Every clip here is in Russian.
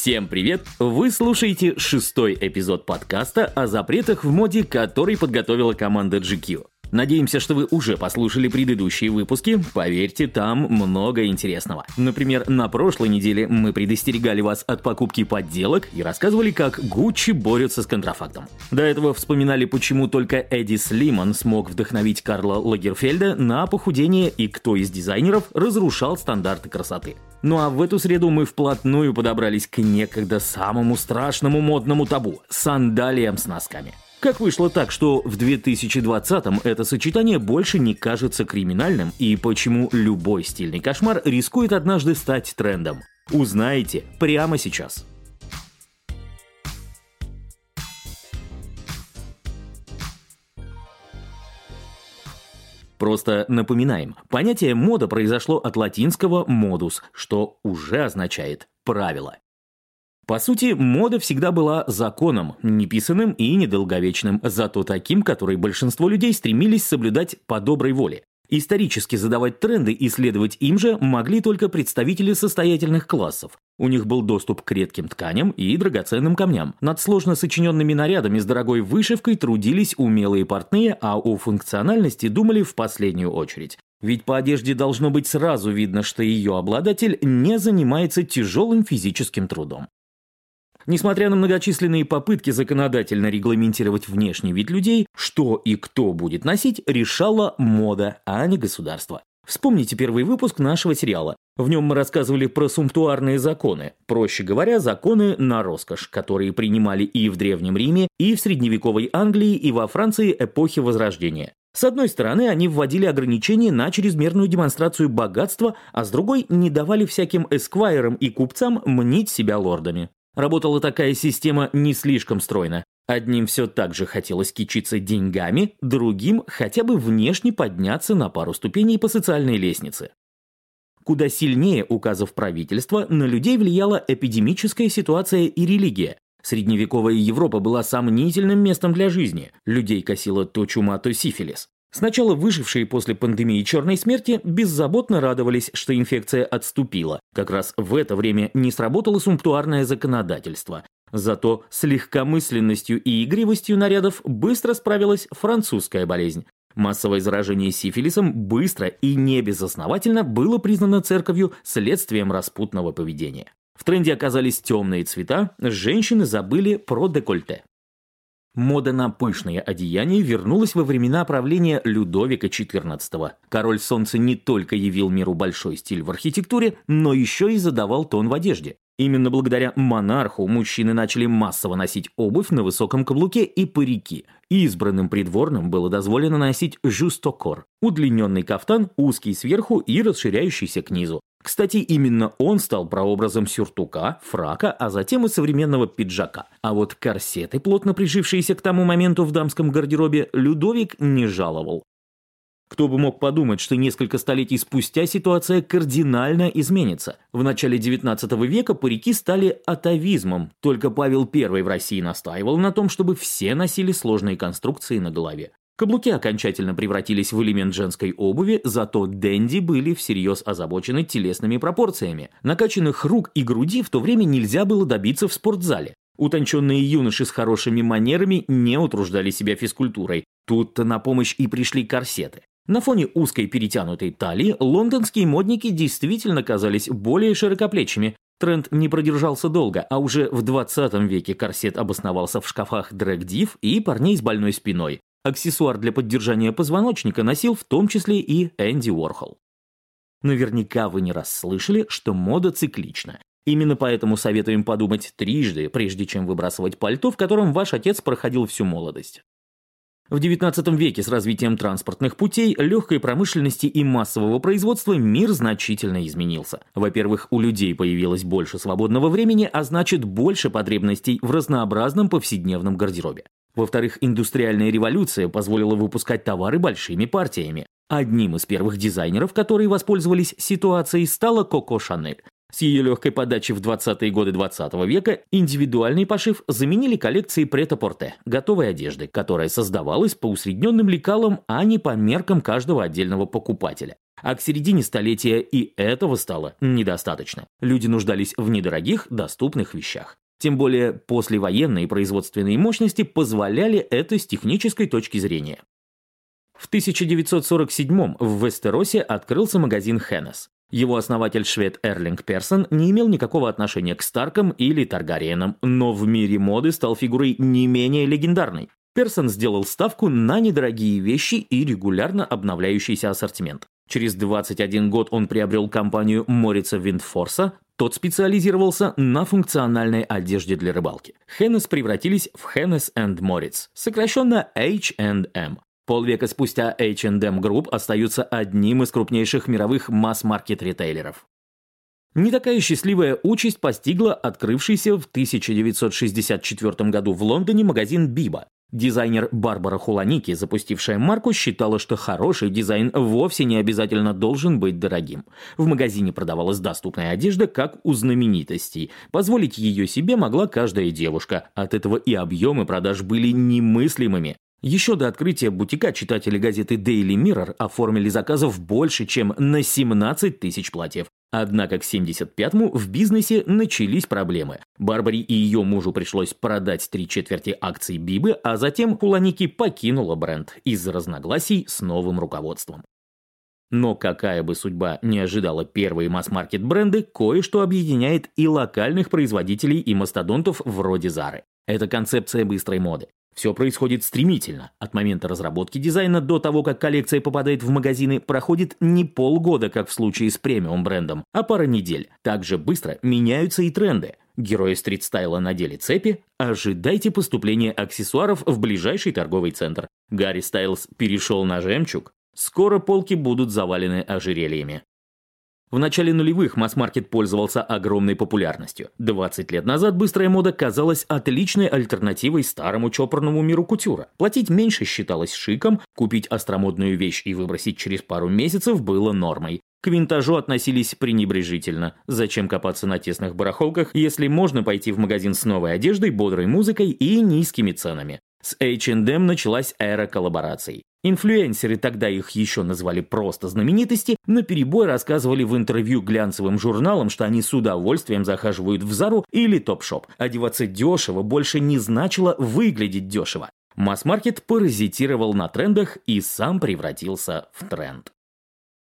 Всем привет! Вы слушаете шестой эпизод подкаста о запретах в моде, который подготовила команда GQ. Надеемся, что вы уже послушали предыдущие выпуски. Поверьте, там много интересного. Например, на прошлой неделе мы предостерегали вас от покупки подделок и рассказывали, как Гуччи борются с контрафактом. До этого вспоминали, почему только Эдди Слиман смог вдохновить Карла Лагерфельда на похудение и кто из дизайнеров разрушал стандарты красоты. Ну а в эту среду мы вплотную подобрались к некогда самому страшному модному табу – сандалиям с носками. Как вышло так, что в 2020-м это сочетание больше не кажется криминальным и почему любой стильный кошмар рискует однажды стать трендом? Узнаете прямо сейчас. Просто напоминаем, понятие мода произошло от латинского modus, что уже означает правило. По сути, мода всегда была законом, неписанным и недолговечным, зато таким, который большинство людей стремились соблюдать по доброй воле. Исторически задавать тренды и следовать им же могли только представители состоятельных классов. У них был доступ к редким тканям и драгоценным камням. Над сложно сочиненными нарядами с дорогой вышивкой трудились умелые портные, а о функциональности думали в последнюю очередь. Ведь по одежде должно быть сразу видно, что ее обладатель не занимается тяжелым физическим трудом. Несмотря на многочисленные попытки законодательно регламентировать внешний вид людей, что и кто будет носить, решала мода, а не государство. Вспомните первый выпуск нашего сериала. В нем мы рассказывали про сумптуарные законы, проще говоря, законы на роскошь, которые принимали и в Древнем Риме, и в средневековой Англии, и во Франции эпохи Возрождения. С одной стороны, они вводили ограничения на чрезмерную демонстрацию богатства, а с другой не давали всяким эсквайрам и купцам мнить себя лордами. Работала такая система не слишком стройно. Одним все так же хотелось кичиться деньгами, другим хотя бы внешне подняться на пару ступеней по социальной лестнице. Куда сильнее указов правительства на людей влияла эпидемическая ситуация и религия. Средневековая Европа была сомнительным местом для жизни. Людей косила то чума, то сифилис. Сначала выжившие после пандемии черной смерти беззаботно радовались, что инфекция отступила. Как раз в это время не сработало сумптуарное законодательство. Зато с легкомысленностью и игривостью нарядов быстро справилась французская болезнь. Массовое заражение сифилисом быстро и небезосновательно было признано церковью следствием распутного поведения. В тренде оказались темные цвета, женщины забыли про декольте. Мода на пышные одеяния вернулась во времена правления Людовика XIV. Король Солнца не только явил миру большой стиль в архитектуре, но еще и задавал тон в одежде. Именно благодаря монарху мужчины начали массово носить обувь на высоком каблуке и парики. Избранным придворным было дозволено носить жустокор – удлиненный кафтан, узкий сверху и расширяющийся к низу. Кстати, именно он стал прообразом сюртука, фрака, а затем и современного пиджака. А вот корсеты, плотно прижившиеся к тому моменту в дамском гардеробе, Людовик не жаловал. Кто бы мог подумать, что несколько столетий спустя ситуация кардинально изменится. В начале XIX века парики стали атовизмом, только Павел I в России настаивал на том, чтобы все носили сложные конструкции на голове. Каблуки окончательно превратились в элемент женской обуви, зато денди были всерьез озабочены телесными пропорциями. Накачанных рук и груди в то время нельзя было добиться в спортзале. Утонченные юноши с хорошими манерами не утруждали себя физкультурой. Тут-то на помощь и пришли корсеты. На фоне узкой перетянутой талии лондонские модники действительно казались более широкоплечими. Тренд не продержался долго, а уже в 20 веке корсет обосновался в шкафах дрэк-див и парней с больной спиной. Аксессуар для поддержания позвоночника носил в том числе и Энди Уорхол. Наверняка вы не раз слышали, что мода циклична. Именно поэтому советуем подумать трижды, прежде чем выбрасывать пальто, в котором ваш отец проходил всю молодость. В XIX веке с развитием транспортных путей, легкой промышленности и массового производства мир значительно изменился. Во-первых, у людей появилось больше свободного времени, а значит больше потребностей в разнообразном повседневном гардеробе. Во-вторых, индустриальная революция позволила выпускать товары большими партиями. Одним из первых дизайнеров, которые воспользовались ситуацией, стала Коко Шанель. С ее легкой подачи в 20-е годы 20 -го века индивидуальный пошив заменили коллекции прет-а-порте, готовой одежды, которая создавалась по усредненным лекалам, а не по меркам каждого отдельного покупателя. А к середине столетия и этого стало недостаточно. Люди нуждались в недорогих, доступных вещах. Тем более послевоенные производственные мощности позволяли это с технической точки зрения. В 1947 в Вестеросе открылся магазин Хеннес. Его основатель швед Эрлинг Персон не имел никакого отношения к Старкам или Таргариенам, но в мире моды стал фигурой не менее легендарной. Персон сделал ставку на недорогие вещи и регулярно обновляющийся ассортимент. Через 21 год он приобрел компанию Морица Виндфорса, тот специализировался на функциональной одежде для рыбалки. Хеннес превратились в Хеннес энд Морриц, сокращенно H&M. Полвека спустя H&M Group остаются одним из крупнейших мировых масс-маркет ритейлеров. Не такая счастливая участь постигла открывшийся в 1964 году в Лондоне магазин Биба. Дизайнер Барбара Хуланики, запустившая марку, считала, что хороший дизайн вовсе не обязательно должен быть дорогим. В магазине продавалась доступная одежда, как у знаменитостей. Позволить ее себе могла каждая девушка. От этого и объемы продаж были немыслимыми. Еще до открытия бутика читатели газеты Daily Mirror оформили заказов больше, чем на 17 тысяч платьев. Однако к 75-му в бизнесе начались проблемы. Барбаре и ее мужу пришлось продать три четверти акций Бибы, а затем Куланики покинула бренд из-за разногласий с новым руководством. Но какая бы судьба не ожидала первые масс-маркет бренды, кое-что объединяет и локальных производителей и мастодонтов вроде Зары. Это концепция быстрой моды. Все происходит стремительно. От момента разработки дизайна до того, как коллекция попадает в магазины, проходит не полгода, как в случае с премиум брендом, а пара недель. Также быстро меняются и тренды. Герои стрит-стайла надели цепи, ожидайте поступления аксессуаров в ближайший торговый центр. Гарри Стайлз перешел на жемчуг. Скоро полки будут завалены ожерельями. В начале нулевых масс-маркет пользовался огромной популярностью. 20 лет назад быстрая мода казалась отличной альтернативой старому чопорному миру кутюра. Платить меньше считалось шиком, купить остромодную вещь и выбросить через пару месяцев было нормой. К винтажу относились пренебрежительно. Зачем копаться на тесных барахолках, если можно пойти в магазин с новой одеждой, бодрой музыкой и низкими ценами? С H&M началась эра коллабораций. Инфлюенсеры, тогда их еще назвали просто знаменитости, на перебой рассказывали в интервью глянцевым журналам, что они с удовольствием захаживают в Зару или Топ-шоп. Одеваться дешево больше не значило выглядеть дешево. Масс-маркет паразитировал на трендах и сам превратился в тренд.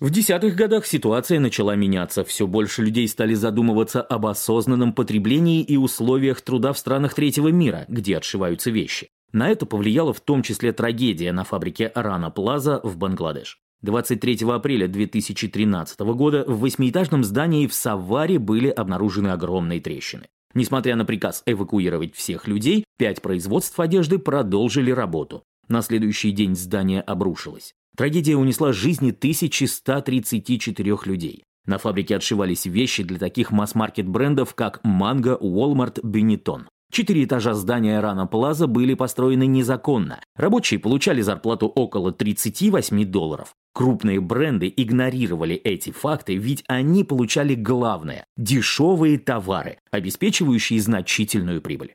В десятых годах ситуация начала меняться. Все больше людей стали задумываться об осознанном потреблении и условиях труда в странах третьего мира, где отшиваются вещи. На это повлияла в том числе трагедия на фабрике Рана Плаза в Бангладеш. 23 апреля 2013 года в восьмиэтажном здании в Саваре были обнаружены огромные трещины. Несмотря на приказ эвакуировать всех людей, пять производств одежды продолжили работу. На следующий день здание обрушилось. Трагедия унесла жизни 1134 людей. На фабрике отшивались вещи для таких масс-маркет брендов, как Mango, Walmart, Benetton. Четыре этажа здания Рана Плаза были построены незаконно. Рабочие получали зарплату около 38 долларов. Крупные бренды игнорировали эти факты, ведь они получали главное – дешевые товары, обеспечивающие значительную прибыль.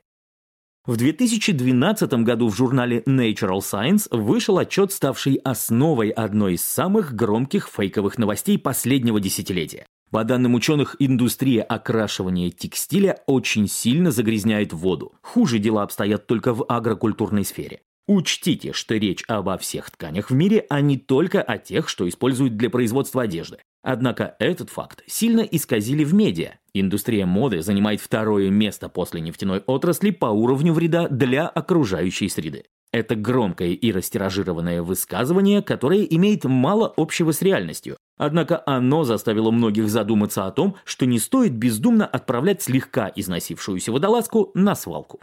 В 2012 году в журнале Natural Science вышел отчет, ставший основой одной из самых громких фейковых новостей последнего десятилетия. По данным ученых, индустрия окрашивания текстиля очень сильно загрязняет воду. Хуже дела обстоят только в агрокультурной сфере. Учтите, что речь обо всех тканях в мире, а не только о тех, что используют для производства одежды. Однако этот факт сильно исказили в медиа. Индустрия моды занимает второе место после нефтяной отрасли по уровню вреда для окружающей среды. Это громкое и растиражированное высказывание, которое имеет мало общего с реальностью, Однако оно заставило многих задуматься о том, что не стоит бездумно отправлять слегка износившуюся водолазку на свалку.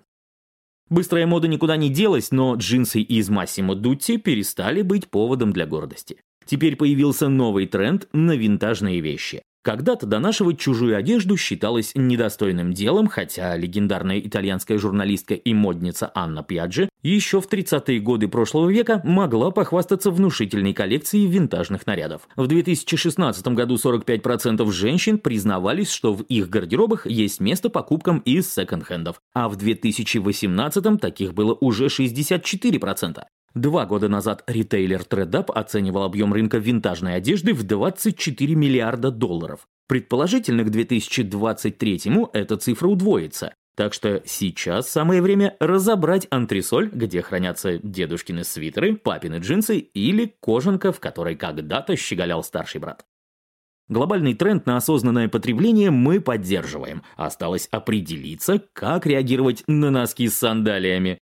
Быстрая мода никуда не делась, но джинсы из Массимо Дутти перестали быть поводом для гордости. Теперь появился новый тренд на винтажные вещи. Когда-то донашивать чужую одежду считалось недостойным делом, хотя легендарная итальянская журналистка и модница Анна Пьяджи еще в 30-е годы прошлого века могла похвастаться внушительной коллекцией винтажных нарядов. В 2016 году 45% женщин признавались, что в их гардеробах есть место покупкам из секонд-хендов, а в 2018 таких было уже 64%. Два года назад ритейлер ThreadUp оценивал объем рынка винтажной одежды в 24 миллиарда долларов. Предположительно, к 2023-му эта цифра удвоится. Так что сейчас самое время разобрать антресоль, где хранятся дедушкины свитеры, папины джинсы или кожанка, в которой когда-то щеголял старший брат. Глобальный тренд на осознанное потребление мы поддерживаем. Осталось определиться, как реагировать на носки с сандалиями.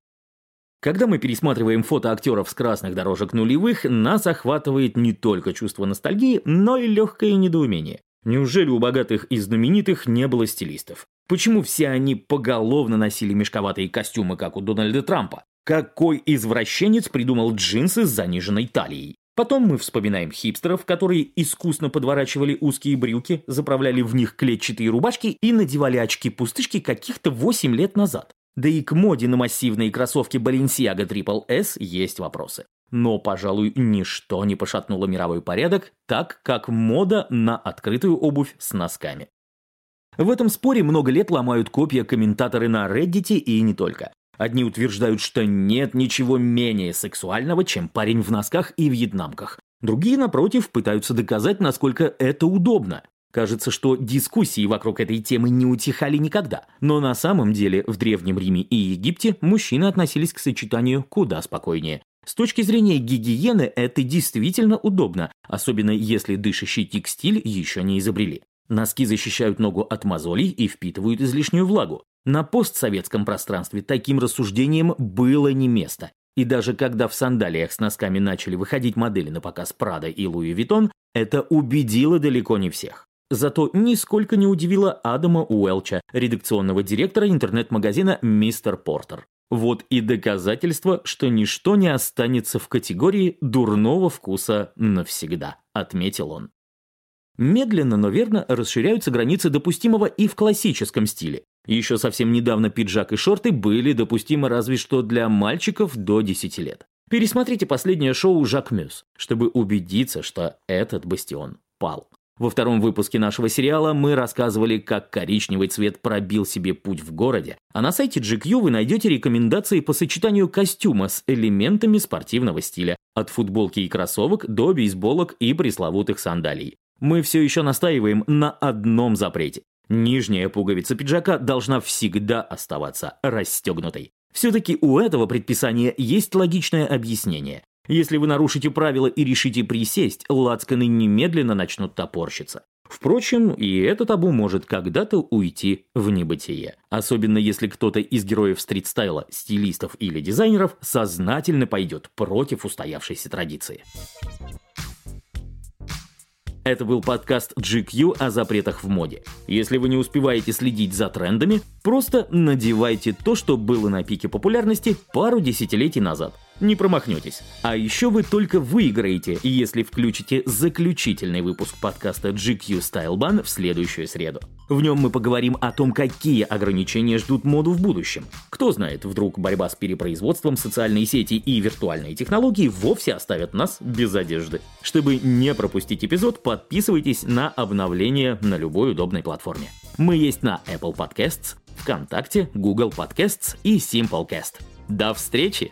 Когда мы пересматриваем фото актеров с красных дорожек нулевых, нас охватывает не только чувство ностальгии, но и легкое недоумение. Неужели у богатых и знаменитых не было стилистов? Почему все они поголовно носили мешковатые костюмы, как у Дональда Трампа? Какой извращенец придумал джинсы с заниженной талией? Потом мы вспоминаем хипстеров, которые искусно подворачивали узкие брюки, заправляли в них клетчатые рубашки и надевали очки-пустышки каких-то 8 лет назад. Да и к моде на массивные кроссовки Balenciaga Triple S есть вопросы. Но, пожалуй, ничто не пошатнуло мировой порядок, так как мода на открытую обувь с носками. В этом споре много лет ломают копья комментаторы на Reddit и не только. Одни утверждают, что нет ничего менее сексуального, чем парень в носках и вьетнамках. Другие, напротив, пытаются доказать, насколько это удобно. Кажется, что дискуссии вокруг этой темы не утихали никогда. Но на самом деле в Древнем Риме и Египте мужчины относились к сочетанию куда спокойнее. С точки зрения гигиены это действительно удобно, особенно если дышащий текстиль еще не изобрели. Носки защищают ногу от мозолей и впитывают излишнюю влагу. На постсоветском пространстве таким рассуждениям было не место. И даже когда в сандалиях с носками начали выходить модели на показ Прада и Луи Виттон, это убедило далеко не всех. Зато нисколько не удивило Адама Уэлча, редакционного директора интернет-магазина «Мистер Портер». Вот и доказательство, что ничто не останется в категории дурного вкуса навсегда, отметил он. Медленно, но верно расширяются границы допустимого и в классическом стиле. Еще совсем недавно пиджак и шорты были допустимы разве что для мальчиков до 10 лет. Пересмотрите последнее шоу «Жак Мюс», чтобы убедиться, что этот бастион пал. Во втором выпуске нашего сериала мы рассказывали, как коричневый цвет пробил себе путь в городе, а на сайте GQ вы найдете рекомендации по сочетанию костюма с элементами спортивного стиля, от футболки и кроссовок до бейсболок и пресловутых сандалий. Мы все еще настаиваем на одном запрете. Нижняя пуговица пиджака должна всегда оставаться расстегнутой. Все-таки у этого предписания есть логичное объяснение. Если вы нарушите правила и решите присесть, лацканы немедленно начнут топорщиться. Впрочем, и это табу может когда-то уйти в небытие. Особенно если кто-то из героев стрит-стайла, стилистов или дизайнеров сознательно пойдет против устоявшейся традиции. Это был подкаст GQ о запретах в моде. Если вы не успеваете следить за трендами, просто надевайте то, что было на пике популярности пару десятилетий назад не промахнетесь. А еще вы только выиграете, если включите заключительный выпуск подкаста GQ Style Ban в следующую среду. В нем мы поговорим о том, какие ограничения ждут моду в будущем. Кто знает, вдруг борьба с перепроизводством, социальные сети и виртуальные технологии вовсе оставят нас без одежды. Чтобы не пропустить эпизод, подписывайтесь на обновление на любой удобной платформе. Мы есть на Apple Podcasts, ВКонтакте, Google Podcasts и Simplecast. До встречи!